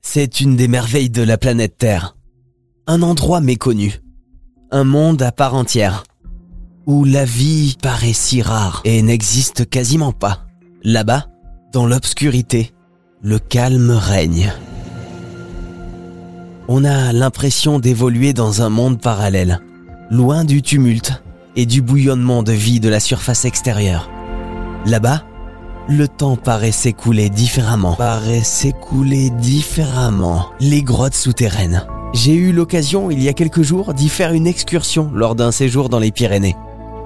C'est une des merveilles de la planète Terre. Un endroit méconnu. Un monde à part entière. Où la vie paraît si rare et n'existe quasiment pas. Là-bas, dans l'obscurité, le calme règne. On a l'impression d'évoluer dans un monde parallèle, loin du tumulte et du bouillonnement de vie de la surface extérieure. Là-bas, le temps paraît s'écouler différemment. Paraît s'écouler différemment. Les grottes souterraines. J'ai eu l'occasion il y a quelques jours d'y faire une excursion lors d'un séjour dans les Pyrénées.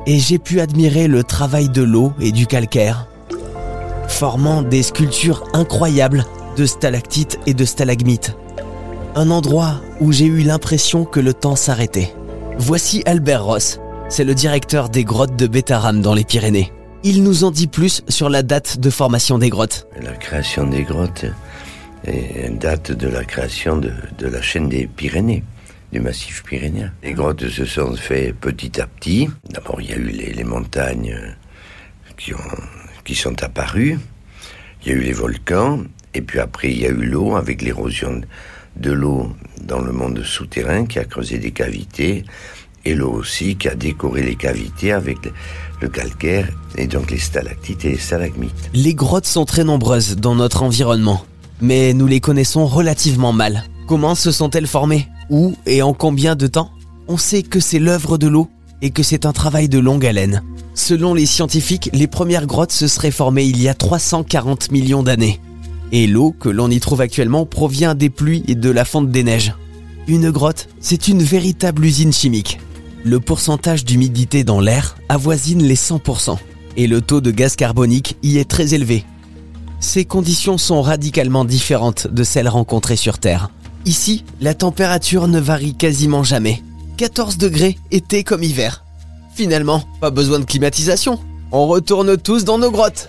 Et j'ai pu admirer le travail de l'eau et du calcaire, formant des sculptures incroyables de stalactites et de stalagmites. Un endroit où j'ai eu l'impression que le temps s'arrêtait. Voici Albert Ross, c'est le directeur des grottes de Bétaram dans les Pyrénées. Il nous en dit plus sur la date de formation des grottes. La création des grottes date de la création de, la chaîne des Pyrénées, du massif pyrénéen. Les grottes se sont faites petit à petit. D'abord, il y a eu les, montagnes qui, ont, qui sont apparues. Il y a eu les volcans. Et puis après, il y a eu l'eau avec l'érosion de l'eau dans le monde souterrain qui a creusé des cavités. Et l'eau aussi qui a décoré les cavités avec le, calcaire et donc les stalactites et les stalagmites. Les grottes sont très nombreuses dans notre environnement, mais nous les connaissons relativement mal. Comment se sont-elles formées? Où et en combien de temps? On sait que c'est l'œuvre de l'eau et que c'est un travail de longue haleine. Selon les scientifiques, les premières grottes se seraient formées il y a 340 millions d'années. Et l'eau que l'on y trouve actuellement provient des pluies et de la fonte des neiges. Une grotte, c'est une véritable usine chimique. Le pourcentage d'humidité dans l'air avoisine les 100% et le taux de gaz carbonique y est très élevé. Ces conditions sont radicalement différentes de celles rencontrées sur Terre. Ici, la température ne varie quasiment jamais. 14 degrés été comme hiver. Finalement, pas besoin de climatisation. On retourne tous dans nos grottes.